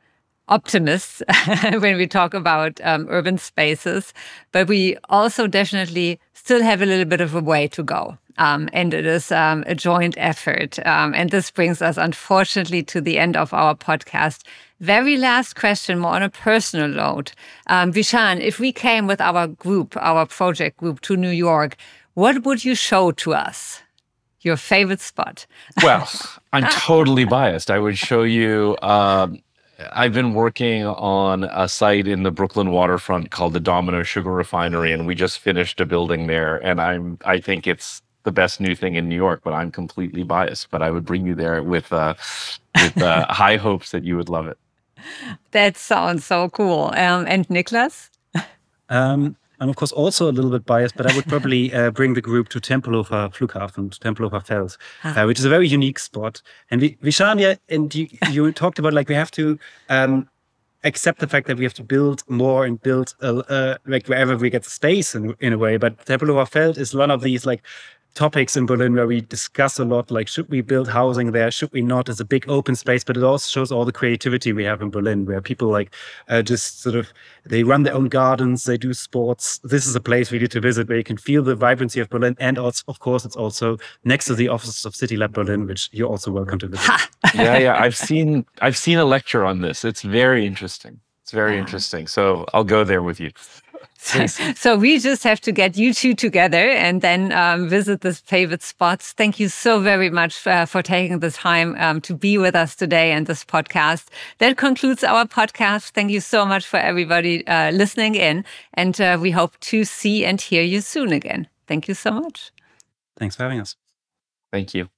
optimists when we talk about um, urban spaces, but we also definitely still have a little bit of a way to go. Um, and it is um, a joint effort. Um, and this brings us, unfortunately, to the end of our podcast. Very last question, more on a personal note. Um, Vishaan, if we came with our group, our project group to New York, what would you show to us? Your favorite spot? well, I'm totally biased. I would show you um, I've been working on a site in the Brooklyn waterfront called the Domino Sugar Refinery, and we just finished a building there. And I'm I think it's the best new thing in New York, but I'm completely biased. But I would bring you there with uh, with uh, high hopes that you would love it. That sounds so cool. Um, and Niklas? Um, I'm of course also a little bit biased, but I would probably uh, bring the group to Tempelhofer Flughafen, Tempelhofer Feld, ah. uh, which is a very unique spot. And we, Vishanya, and you, you talked about like we have to um, accept the fact that we have to build more and build uh, uh like wherever we get space in, in a way. But Tempelhofer Feld is one of these like topics in Berlin where we discuss a lot like, should we build housing there? Should we not? It's a big open space, but it also shows all the creativity we have in Berlin where people like uh, just sort of they run their own gardens, they do sports. This is a place we need to visit where you can feel the vibrancy of Berlin. And also, of course, it's also next to the offices of City Lab Berlin, which you're also welcome to visit. yeah, yeah. I've seen I've seen a lecture on this. It's very interesting. It's very interesting. So I'll go there with you. So, we just have to get you two together and then um, visit the favorite spots. Thank you so very much uh, for taking the time um, to be with us today and this podcast. That concludes our podcast. Thank you so much for everybody uh, listening in. And uh, we hope to see and hear you soon again. Thank you so much. Thanks for having us. Thank you.